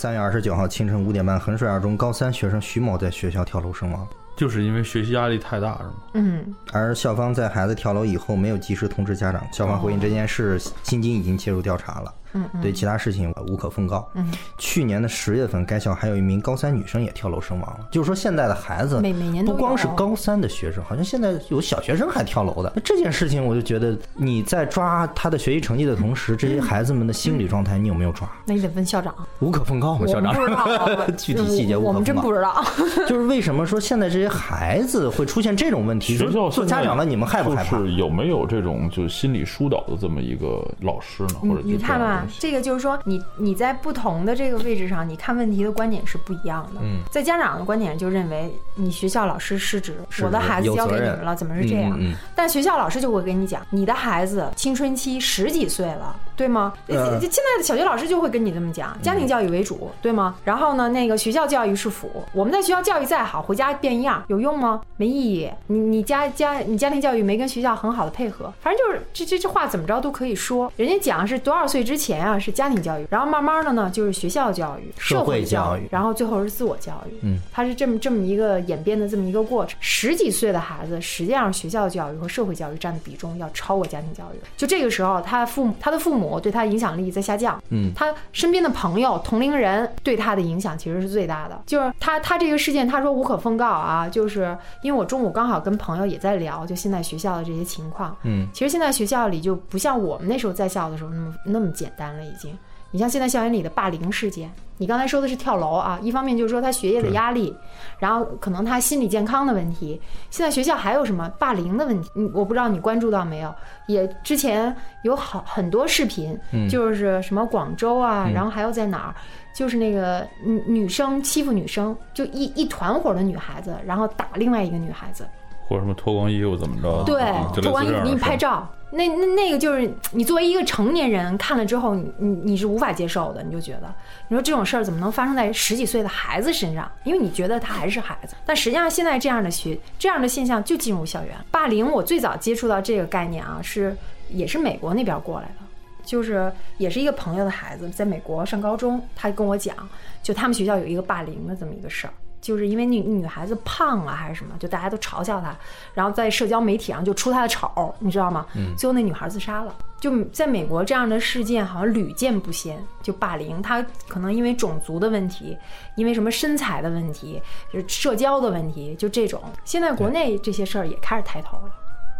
三月二十九号清晨五点半，衡水二中高三学生徐某在学校跳楼身亡。就是因为学习压力太大，是吗？嗯，而校方在孩子跳楼以后没有及时通知家长，校方回应这件事，新京已经介入调查了。嗯嗯对其他事情无可奉告。嗯，去年的十月份，该校还有一名高三女生也跳楼身亡了。就是说，现在的孩子每每年不光是高三的学生，好像现在有小学生还跳楼的。那这件事情，我就觉得你在抓他的学习成绩的同时，这些孩子们的心理状态，你有没有抓？那你得问校长，无可奉告吗？校长不知道，具体细节我们真不知道。就是为什么说现在这些孩子会出现这种问题？学校做家长的，你们害不害怕？就是有没有这种就是心理疏导的这么一个老师呢？或者你看吧，这个就是说，你你在不同的这个位置上，你看问题的观点是不一样的。嗯，在家长的观点就认为你学校老师失职，我的孩子交给你们了，怎么是这样？嗯嗯但学校老师就会跟你讲，你的孩子青春期十几岁了，对吗？呃现在的小学老师就会跟你这么讲，家庭教育为主，对吗？然后呢，那个学校教育是辅，我们在学校教育再好，回家变一样，有用吗？没意义。你你家家你家庭教育没跟学校很好的配合，反正就是这这这话怎么着都可以说。人家讲是多少岁之前啊是家庭教育，然后慢慢的呢就是学校教育、社社会教育教然后最后是自我教育。嗯，它是这么这么一个演变的这么一个过程。十几岁的孩子，实际上学校教育和社会教育占的比重要超过家庭教育。就这个时候，他父母他的父母对他的影响力在下降。嗯他身边的朋友、同龄人对他的影响其实是最大的。就是他他这个事件，他说无可奉告啊，就是因为我中午刚好跟朋友也在聊，就现在学校的这些情况。嗯，其实现在学校里就不像我们那时候在校的时候那么那么简单了，已经。你像现在校园里的霸凌事件，你刚才说的是跳楼啊，一方面就是说他学业的压力，然后可能他心理健康的问题。现在学校还有什么霸凌的问题？嗯，我不知道你关注到没有？也之前有好很多视频，就是什么广州啊，然后还有在哪儿，就是那个女女生欺负女生，就一一团伙的女孩子，然后打另外一个女孩子，或者什么脱光衣服怎么着？对脱光衣服给你。拍照，那那那个就是你作为一个成年人看了之后，你你你是无法接受的，你就觉得你说这种事儿怎么能发生在十几岁的孩子身上？因为你觉得他还是孩子，但实际上现在这样的学这样的现象就进入校园霸凌。我最早接触到这个概念啊，是也是美国那边过来的。就是也是一个朋友的孩子，在美国上高中，他跟我讲，就他们学校有一个霸凌的这么一个事儿，就是因为女女孩子胖啊还是什么，就大家都嘲笑她，然后在社交媒体上就出她的丑，你知道吗？最后那女孩自杀了。就在美国这样的事件好像屡见不鲜，就霸凌，她可能因为种族的问题，因为什么身材的问题，就是社交的问题，就这种。现在国内这些事儿也开始抬头了，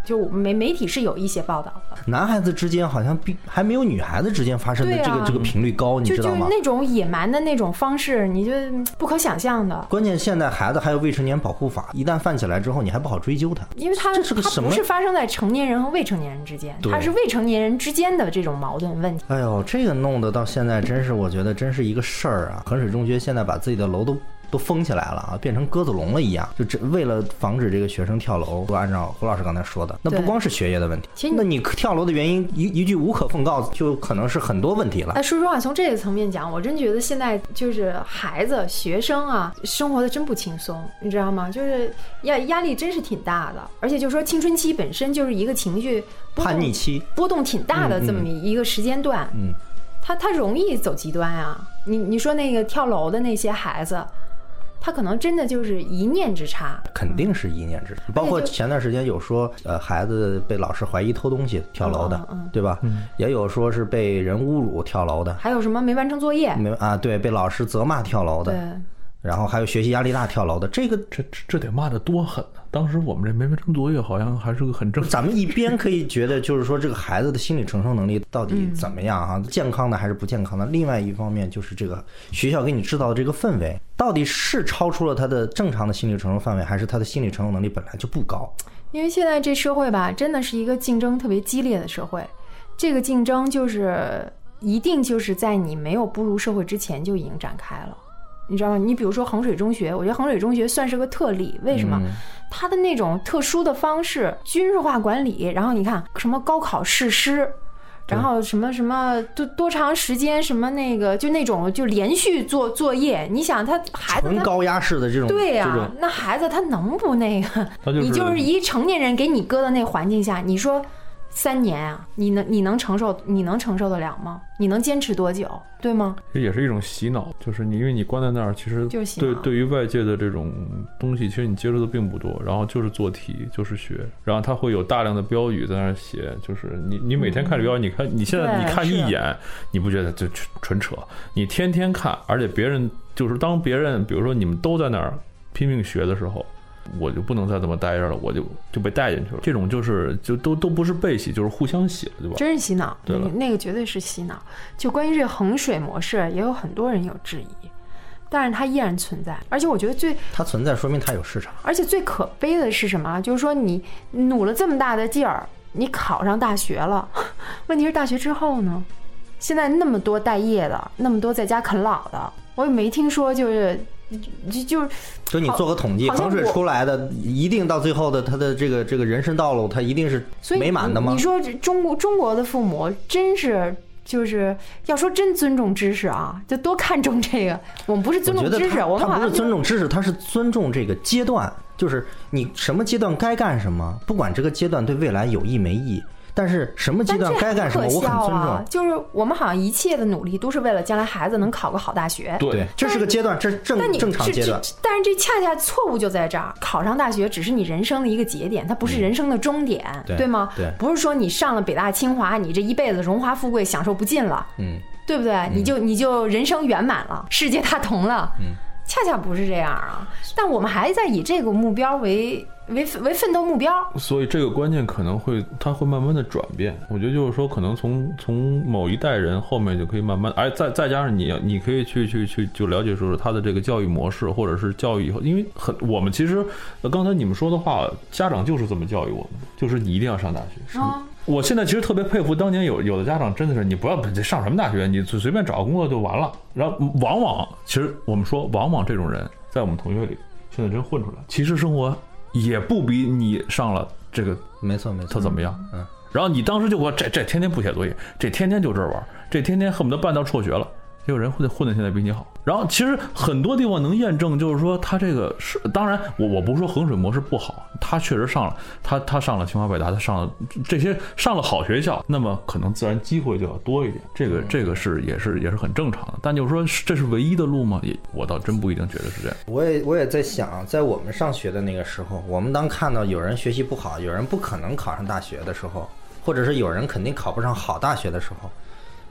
就媒媒体是有一些报道的。男孩子之间好像比还没有女孩子之间发生的这个、这个频率高，你知道吗？就是那种野蛮的那种方式，你就嗯不可想象的，关键现在孩子还有未成年保护法，一旦犯起来之后，你还不好追究他。因为它它这是个什么不是发生在成年人和未成年人之间，对它是未成年人之间的这种矛盾问题。哎呦，这个弄得到现在真是，我觉得真是一个事儿啊！衡水中学现在把自己的楼都都封起来了啊，变成鸽子笼了一样，就这为了防止这个学生跳楼。就按照胡老师刚才说的，那不光是学业的问题，其实你那你跳楼的原因一一句无可奉告，就可能是很多问题了哎，。说实话，从这个层面讲，我真觉得现在就是孩子、学生啊，生活的真不轻松，你知道吗？就是压压力真是挺大的，而且就说青春期本身就是一个情绪叛逆期，波动挺大的这么一个时间段，嗯，他他容易走极端啊。你你说那个跳楼的那些孩子，他可能真的就是一念之差，肯定是一念之差。包括前段时间有说，呃，孩子被老师怀疑偷东西跳楼的对吧？也有说是被人侮辱跳楼的，还有什么没完成作业，没啊，对，被老师责骂跳楼的，，然后还有学习压力大跳楼的，这个这这这得骂的多狠呢！当时我们这没完成作业好像还是个很正咱们一边可以觉得就是说这个孩子的心理承受能力到底怎么样啊，健康的还是不健康的？另外一方面就是这个学校给你制造的这个氛围，到底是超出了他的正常的心理承受范围，还是他的心理承受能力本来就不高？因为现在这社会吧，真的是一个竞争特别激烈的社会，这个竞争就是一定就是在你没有步入社会之前就已经展开了。你知道吗？你比如说衡水中学，我觉得衡水中学算是个特例。为什么？他的那种特殊的方式，军事化管理，然后你看什么高考誓师，然后什么什么多多长时间，什么那个就那种就连续做作业。你想他孩子他纯高压式的这种，对呀、那孩子他能不那个？就是你就是一成年人给你搁到那环境下，你说三年啊，你能你能承受你能承受得了吗？你能坚持多久？对吗？这也是一种洗脑，就是你因为你关在那儿，其实就是对对于外界的这种东西，其实你接触的并不多，然后就是做题，就是学，然后它会有大量的标语在那儿写，就是你你每天看着标语，你看你现在你看一眼，你不觉得就纯纯扯？你天天看，而且别人就是当别人比如说你们都在那儿拼命学的时候。我就不能再这么待着了，我就就被带进去了。这种就是就都都不是被洗，就是互相洗了，对吧？真是洗脑，对了那个那个绝对是洗脑。就关于这个衡水模式，也有很多人有质疑，但是它依然存在。而且我觉得最，它存在说明它有市场。而且最可悲的是什么啊？就是说你努了这么大的劲儿，你考上大学了，问题是大学之后呢？现在那么多待业的，那么多在家啃老的，我也没听说就是就就是就你做个统计，衡水出来的一定到最后的他的这个这个人生道路，他一定是美满的吗你？你说这中国中国的父母真是。就是要说真尊重知识啊，就多看重这个。我们不是尊重知识，我他不是尊重知识，他是尊重这个阶段，就是你什么阶段该干什么，不管这个阶段对未来有益没益，但是什么阶段该干什么，可我很尊笑啊重。！就是我们好像一切的努力都是为了将来孩子能考个好大学。对，这是个阶段，这是正正常这阶段。但是这恰恰错误就在这儿，考上大学只是你人生的一个节点，它不是人生的终点，嗯对吗？对不是说你上了北大清华，你这一辈子荣华富贵享受不尽了，嗯，对不对？你就你就人生圆满了，世界大同了，嗯，恰恰不是这样啊。但我们还在以这个目标为为为奋斗目标，所以这个观念可能会，它会慢慢的转变。我觉得就是说，可能从从某一代人后面就可以慢慢，哎，再再加上你，你可以去去去就了解说他的这个教育模式，或者是教育以后，因为很我们其实呃刚才你们说的话，家长就是这么教育我们，就是你一定要上大学。啊我现在其实特别佩服当年有有的家长，真的是你不要上什么大学，你随随便找个工作就完了。然后往往其实我们说，往往这种人在我们同学里现在真混出来，其实生活也不比你上了这个没错没错。他怎么样？嗯，然后你当时就说这这天天不写作业，这天天就这儿玩，这天天恨不得办到辍学了。也有人混的混的现在比你好，然后其实很多地方能验证，就是说他这个是，当然我我不是说衡水模式不好，他确实上了，他他上了清华北大，他上了这些上了好学校，那么可能自然机会就要多一点，这个这个是也是也是很正常的。但就是说这是唯一的路吗？也我倒真不一定觉得是这样。我也我也在想，在我们上学的那个时候，我们当看到有人学习不好，有人不可能考上大学的时候，或者是有人肯定考不上好大学的时候，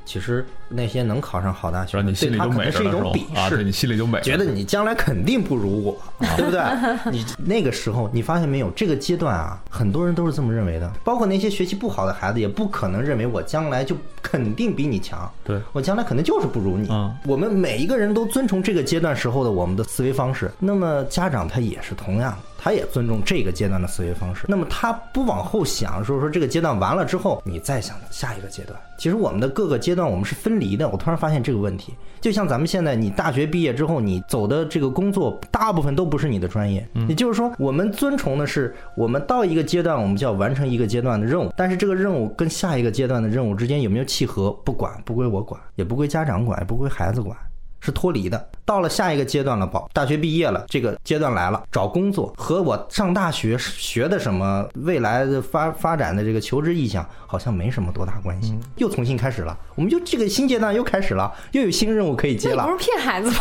其实那些能考上好大学你心里就美能是一种鄙视，对你心里就美，觉得你将来肯定不如我，对不对？你那个时候，你发现没有？这个阶段啊，很多人都是这么认为的，包括那些学习不好的孩子，也不可能认为我将来就肯定比你强，对我将来可能就是不如你。嗯我们每一个人都遵从这个阶段时候的我们的思维方式，那么家长他也是同样的。他也尊重这个阶段的思维方式，那么他不往后想，说说这个阶段完了之后，你再想下一个阶段。其实我们的各个阶段我们是分离的。我突然发现这个问题，就像咱们现在，你大学毕业之后，你走的这个工作大部分都不是你的专业，也就是说，我们遵从的是我们到一个阶段，我们就要完成一个阶段的任务，但是这个任务跟下一个阶段的任务之间有没有契合，不管，不归我管，也不归家长管，也不归孩子管。是脱离的。到了下一个阶段了，宝，大学毕业了，这个阶段来了，找工作和我上大学学的什么未来的发发展的这个求职意向好像没什么多大关系，又重新开始了。我们就这个新阶段又开始了，又有新任务可以接了不。是骗孩子吗？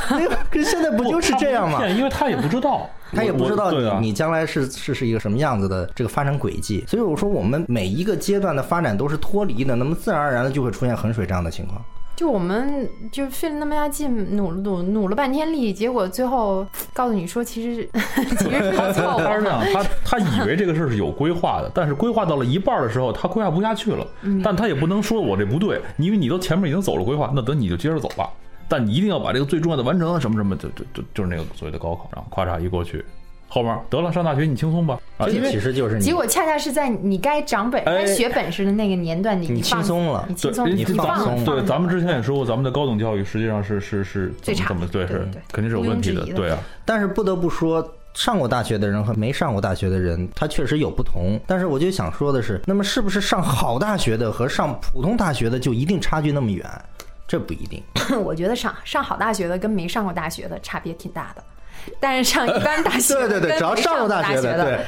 可是现在不就是这样吗？骗因为他也不知道，他也不知道你将来是是是一个什么样子的这个发展轨迹，所以我说我们每一个阶段的发展都是脱离的，那么自然而然的就会出现衡水这样的情况。就我们就费了那么大劲，努了努努了半天力，结果最后告诉你说，其实 其实是。他是这样，他他以为这个事儿是有规划的，但是规划到了一半儿的时候，他规划不下去了。但他也不能说我这不对，因为你都前面已经走了规划，那等你就接着走吧。但你一定要把这个最重要的完成，什么什么，就就就就是那个所谓的高考，然后咔嚓一过去，后面得了上大学你轻松吧啊，这个因为其实就是你结果恰恰是在你该长本、哎该学本事的那个年段，你你放轻松了你轻松，对，你放放松对，咱们之前也说过，咱们的高等教育实际上是是是最差怎么对是肯定是有问题的对啊，但是不得不说，上过大学的人和没上过大学的人，他确实有不同。但是我就想说的是，那么是不是上好大学的和上普通大学的就一定差距那么远？这不一定。我觉得上上好大学的跟没上过大学的差别挺大的，但是上一般大学对 对对，只要上上过大学学的，对，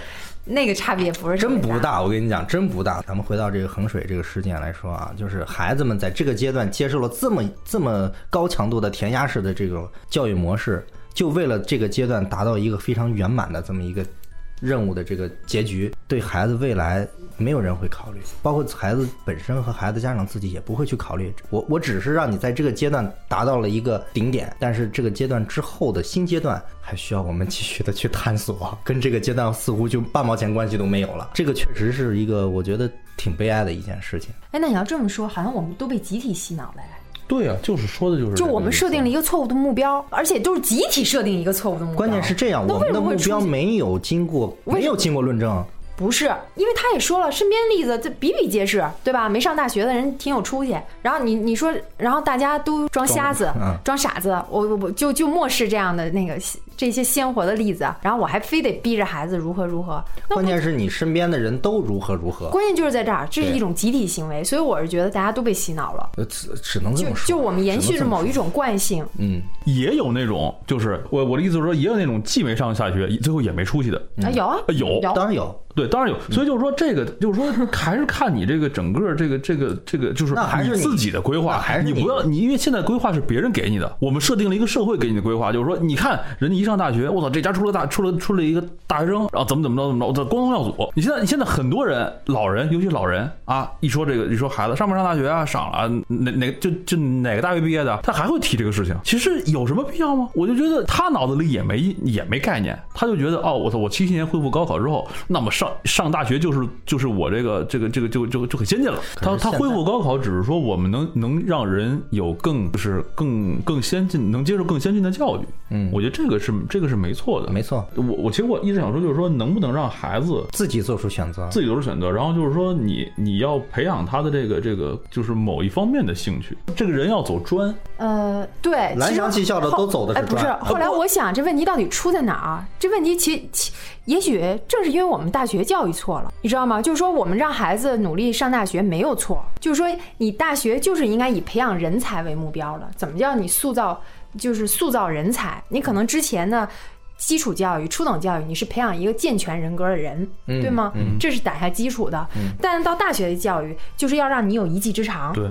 那个差别不是真不大，我跟你讲，真不大。咱们回到这个衡水这个事件来说啊，就是孩子们在这个阶段接受了这么这么高强度的填鸭式的这种教育模式，就为了这个阶段达到一个非常圆满的这么一个任务的这个结局，对孩子未来没有人会考虑，包括孩子本身和孩子家长自己也不会去考虑。我我只是让你在这个阶段达到了一个顶点，但是这个阶段之后的新阶段还需要我们继续的去探索，跟这个阶段似乎就半毛钱关系都没有了。这个确实是一个我觉得挺悲哀的一件事情。哎，那你要这么说，好像我们都被集体洗脑了哎。对呀、就是说的就是就我们设定了了。一个错误的目标，而且都是集体设定一个错误的目标。关键是这样，我们的目标没有经过没有经过论证。不是，因为他也说了，身边例子这比比皆是，对吧？没上大学的人挺有出息，然后你你说，然后大家都装瞎子装嗯、装傻子，我我我就就漠视这样的那个这些鲜活的例子，然后我还非得逼着孩子如何如何，关键是你身边的人都如何如何，关键就是在这儿，这是一种集体行为，所以我是觉得大家都被洗脑了，呃只只能这就么说。就我们延续着某一种惯性，嗯，也有那种，就是我我的意思是说，也有那种既没上下学，最后也没出息的。啊有啊。呃有。有。当然有，对，当然有，所以就是说这个，就是说还是看你这个整个这个这个这个，就是那还是你自己的规划，还是你你不要你，因为现在规划是别人给你的，我们设定了一个社会给你的规划，就是说，你看人家一上大学，我操，这家出了大出了出了一个大学生，然后怎么怎么着怎么着，我操，光宗耀祖。你现在你现在很多人老人，尤其老人啊，一说这个，一说孩子上不上大学啊，上了，哪哪就就哪个大学毕业的，他还会提这个事情。其实有什么必要吗？我就觉得他脑子里也没也没概念，他就觉得哦，我操，我七七年恢复高考之后，那么上上大学就是就是我这个这个这个就就就很先进了。他他恢复高考只是说我们能能让人有更就是更更先进，能接受更先进的教育。嗯我觉得这个是这个是没错的。没错，我我其实我一直想说，就是说能不能让孩子自己做出选择。自己做出选择，然后就是说你你要培养他的这个这个就是某一方面的兴趣，这个人要走专，呃，对，蓝翔技校的都走的是哎，不是专。后来我想这问题到底出在哪儿？这问题其其也许正是因为我们大学教育错了，你知道吗？就是说我们让孩子努力上大学没有错，就是说你大学就是应该以培养人才为目标的。怎么叫你塑造就是塑造人才？你可能之前呢。基础教育、初等教育，你是培养一个健全人格的人，嗯对吗？嗯这是打下基础的。但是到大学的教育，就是要让你有一技之长，对，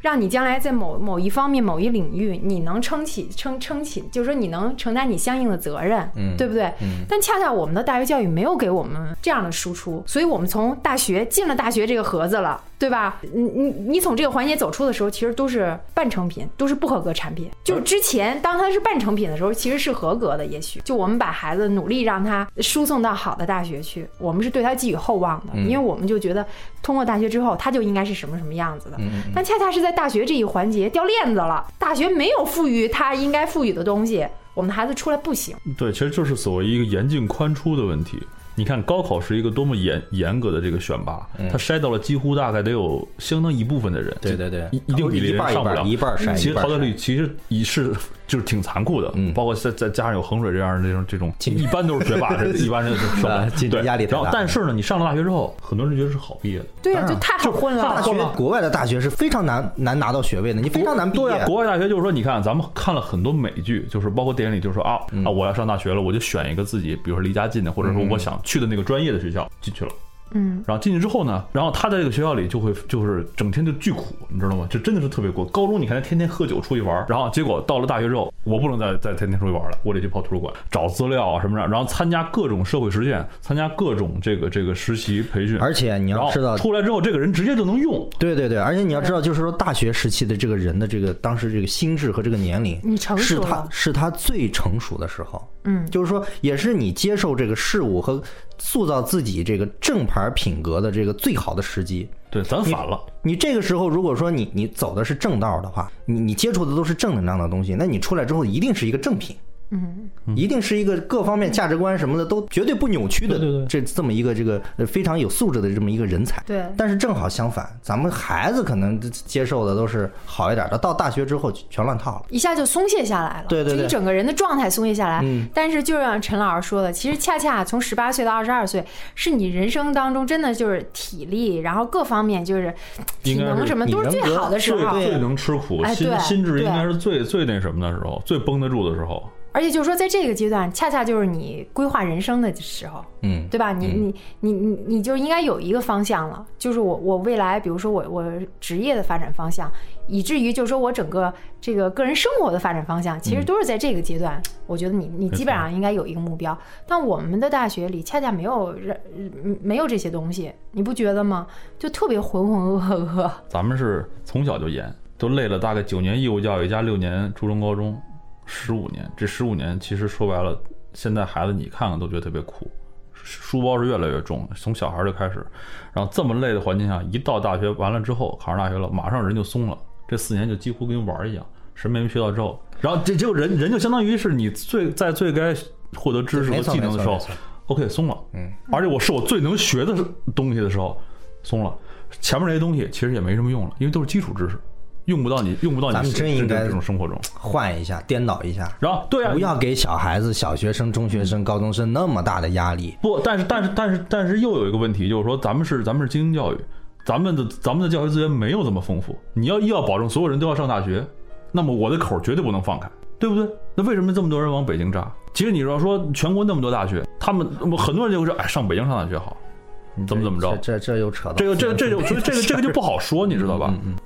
让你将来在某某一方面、某一领域，你能撑起、撑撑起，就是说你能承担你相应的责任，嗯对不对？嗯但恰恰我们的大学教育没有给我们这样的输出，所以我们从大学进了大学这个盒子了，对吧？你你你从这个环节走出的时候，其实都是半成品，都是不合格产品。就是之前当它是半成品的时候，其实是合格的，也许就我们把孩子努力让他输送到好的大学去，我们是对他寄予厚望的，因为我们就觉得通过大学之后，他就应该是什么什么样子的。嗯但恰恰是在大学这一环节掉链子了，大学没有赋予他应该赋予的东西，我们的孩子出来不行。对，其实就是所谓一个严进宽出的问题。你看高考是一个多么严严格的这个选拔，它筛到了几乎大概得有相当一部分的人，对对对。一一定比例上不了，一半筛其实淘汰率其实已是就是挺残酷的，嗯。包括再再加上有衡水这样的这种这种，一般都是学霸，这 一般人就受不了，啊竞争对压力太大。然后但是呢，你上了大学之后，很多人觉得是好毕业的，对呀、就太好混了。大学国外的大学是非常难难拿到学位的，你非常难毕对啊，业。国外大学就是说，你看咱们看了很多美剧，就是包括电影里，就是说啊嗯。啊，我要上大学了，我就选一个自己，比如说离家近的，或者说我想去的那个专业的学校进去了。嗯，然后进去之后呢，然后他在这个学校里就会就是整天就巨苦，你知道吗？就真的是特别苦。高中你看他天天喝酒出去玩，然后结果到了大学之后，我不能再再天天出去玩了，我得去跑图书馆找资料啊什么的，然后参加各种社会实践，参加各种这个这个实习培训，而且你要知道，出来之后，这个人直接就能用。对对对，而且你要知道，就是说大学时期的这个人的这个当时这个心智和这个年龄，你成熟是他是他最成熟的时候。嗯，就是说，也是你接受这个事物和塑造自己这个正牌品格的这个最好的时机。对，咱反了。你这个时候，如果说你你走的是正道的话，你你接触的都是正能量的东西，那你出来之后一定是一个正品。嗯，一定是一个各方面价值观什么的都绝对不扭曲的，对对对这这么一个这个呃非常有素质的这么一个人才。对但是正好相反，咱们孩子可能接受的都是好一点的，到大学之后全乱套了。一下就松懈下来了，对对对就你整个人的状态松懈下来。嗯但是就像陈老师说的，其实恰恰从十八岁到二十二岁，是你人生当中真的就是体力，然后各方面就是能什么都是最好的时候。最最能吃苦，心心智应该是最最那什么的时候，最绷得住的时候。而且就是说，在这个阶段，恰恰就是你规划人生的时候，嗯，对吧？你你你你你就应该有一个方向了，就是我我未来，比如说我我职业的发展方向，以至于就是说我整个这个个人生活的发展方向，其实都是在这个阶段。我觉得你你基本上应该有一个目标，但我们的大学里恰恰没有让没有这些东西，你不觉得吗？就特别浑浑噩噩。咱们是从小就严，都累了大概九年义务教育加六年初中高中，十五年。这十五年其实说白了，现在孩子你看看都觉得特别苦，书包是越来越重，从小孩就开始，然后这么累的环境下，一到大学完了之后，考上大学了，马上人就松了，这四年就几乎跟玩儿一样，什么也没学到之后，然后这结果人人就相当于是你最在最该获得知识和技能的时候，OK 松了，嗯，而且我是我最能学的东西的时候松了，前面那些东西其实也没什么用了，因为都是基础知识，用不到你用不到你咱们你真应该这种生活中。换一下，颠倒一下，然后对啊不，要给小孩子、小学生、中学生、高中生那么大的压力。不，但是但是但是但是又有一个问题，就是说咱们是咱们是精英教育，咱们的咱们的教学资源没有这么丰富。你要一要保证所有人都要上大学，那么我的口儿绝对不能放开，对不对？那为什么这么多人往北京扎？其实你要说全国那么多大学，他们很多人就会说，哎，上北京上大学好，怎么怎么着？这这这又扯到这个这个这就所以这个这个就不好说，你知道吧？嗯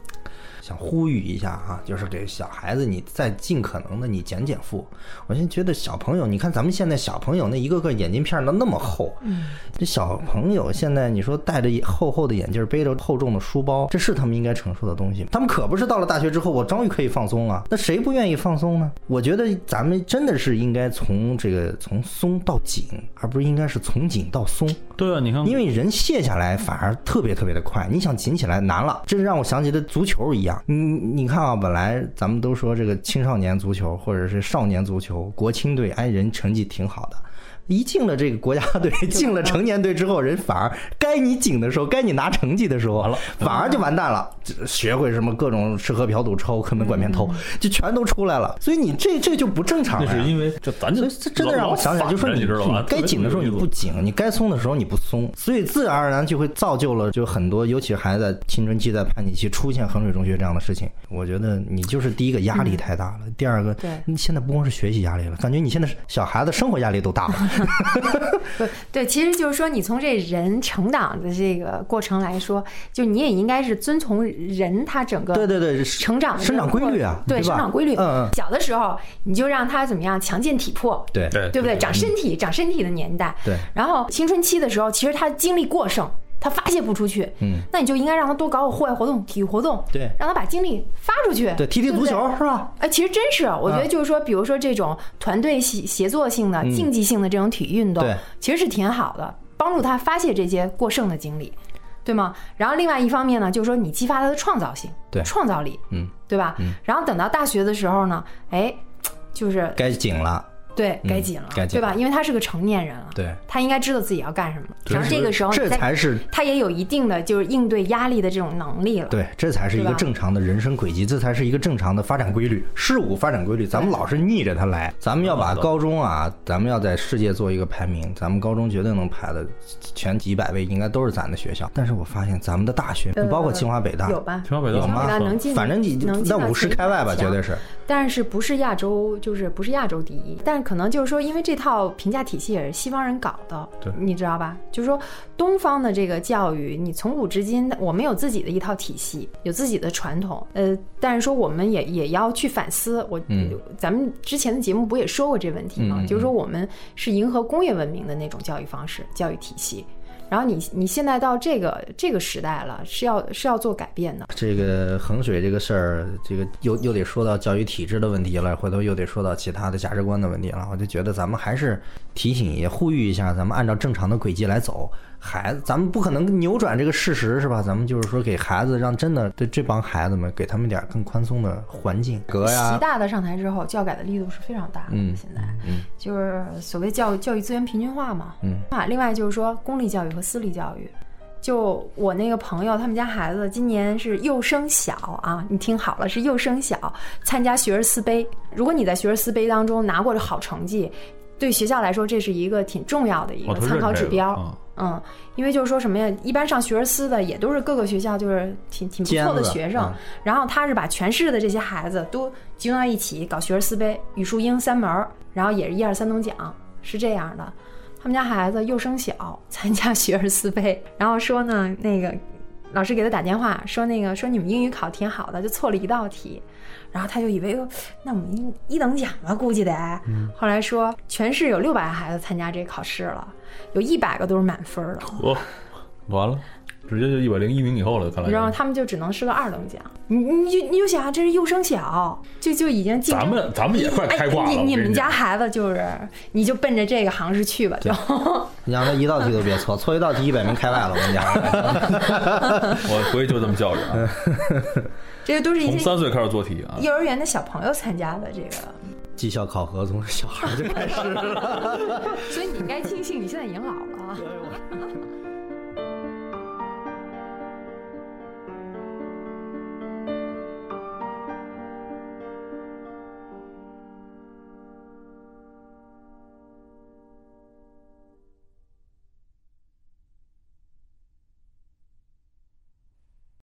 想呼吁一下啊，就是给小孩子，你再尽可能的你减减负。我现在觉得小朋友，你看咱们现在小朋友那一个个眼镜片儿都那么厚，嗯，这小朋友现在你说戴着厚厚的眼镜，背着厚重的书包，这是他们应该承受的东西。他们可不是到了大学之后，我终于可以放松了。那谁不愿意放松呢？我觉得咱们真的是应该从这个从松到紧，而不是应该是从紧到松。对啊，你看，因为人卸下来反而特别特别的快，你想紧起来难了，这让我想起了足球一样。你你看啊，本来咱们都说这个青少年足球或者是少年足球，国青队哎人成绩挺好的。一进了这个国家队，进了成年队之后，人反而该你紧的时候，该你拿成绩的时候，反而就完蛋了。这学会什么各种吃喝嫖赌抽、坑蒙拐骗偷，就全都出来了。所以你这这就不正常。那是因为这咱就这真的让我想起来，就说你你知道吧？该紧的时候你不紧，你该松的时候你不松，所以自然而然就会造就了就很多，尤其孩子在青春期在叛逆期出现衡水中学这样的事情。我觉得你就是第一个压力太大了，第二个，对你现在不光是学习压力了，感觉你现在小孩子生活压力都大了。不 对，其实就是说，你从这人成长的这个过程来说，就你也应该是遵从人他整个对对对，成长的生长这个规律啊对生长规律。嗯嗯小的时候你就让他怎么样强健体魄，对对对不对？长身体，长身体的年代。对然后青春期的时候，其实他精力过剩，他发泄不出去。嗯，那你就应该让他多搞搞户外活动、体育活动，对让他把精力发出去。对，踢踢足球是吧？哎，其实真是，我觉得就是说，比如说这种团队协协作性的、竞技性的这种体育运动其实是挺好的，帮助他发泄这些过剩的精力，对吗？然后另外一方面呢，就是说你激发他的创造性，对创造力，嗯，对吧？然后等到大学的时候呢，哎，就是该紧了，对该紧了，该紧了对吧？因为他是个成年人了，对，他应该知道自己要干什么。对然后这个时候这才是他也有一定的就是应对压力的这种能力了。对，这才是一个正常的人生轨迹，这才是一个正常的发展规律，事物发展规律。咱们老是逆着他来，咱们要把高中啊，咱们要在世界做一个排名，咱们高中绝对能排的前几百位，应该都是咱的学校。但是我发现咱们的大学，呃包括清华北大，有吧？清华北大有吗能进，反正你能进到在五十开外吧，绝对是。但是不是亚洲，就是不是亚洲第一，但是可能就是说，因为这套评价体系也是西方人搞的，对你知道吧？就是说东方的这个教育，你从古至今，我们有自己的一套体系，有自己的传统，呃，但是说我们也也要去反思。我，嗯咱们之前的节目不也说过这问题吗？嗯嗯就是说我们是迎合工业文明的那种教育方式、教育体系。然后你你现在到这个这个时代了，是要是要做改变的。这个衡水这个事儿，这个又又得说到教育体制的问题了，回头又得说到其他的价值观的问题了。我就觉得咱们还是提醒也呼吁一下，咱们按照正常的轨迹来走。孩子，咱们不可能扭转这个事实，是吧？咱们就是说给孩子，让真的对这帮孩子们，给他们点更宽松的环境。格习呀，大的上台之后，教改的力度是非常大的。嗯现在，嗯就是所谓教教育资源平均化嘛。嗯啊，另外就是说公立教育和私立教育。就我那个朋友，他们家孩子今年是幼升小啊，你听好了，是幼升小，参加学而思杯。如果你在学而思杯当中拿过了好成绩，对学校来说这是一个挺重要的一个参考指标。嗯嗯，因为就是说什么呀，一般上学而思的也都是各个学校就是挺挺不错的学生嗯，然后他是把全市的这些孩子都集中到一起搞学而思杯、语数英三门儿，然后也是一二三等奖，是这样的。他们家孩子幼升小参加学而思杯，然后说呢，那个老师给他打电话说那个说你们英语考挺好的，就错了一道题，然后他就以为哟那我们一一等奖了，估计得。后来说全市有六百个孩子参加这考试了，有一百个都是满分的，哦，完了，直接就一百零一名以后了，看来然后？他们就只能是个二等奖。你你就你就想这是幼升小，就就已经竞争咱们咱们也快开挂了。哎、你你们家孩子就是，你就奔着这个行市去吧，就。你让他一道题都别错，错一道题一百名开外了。我跟你讲，我回去就这么教育啊，这个都是一些从三岁开始做题啊。幼儿园的小朋友参加的这个，绩效考核从小孩就开始了。所以你应该庆幸你现在已经老了。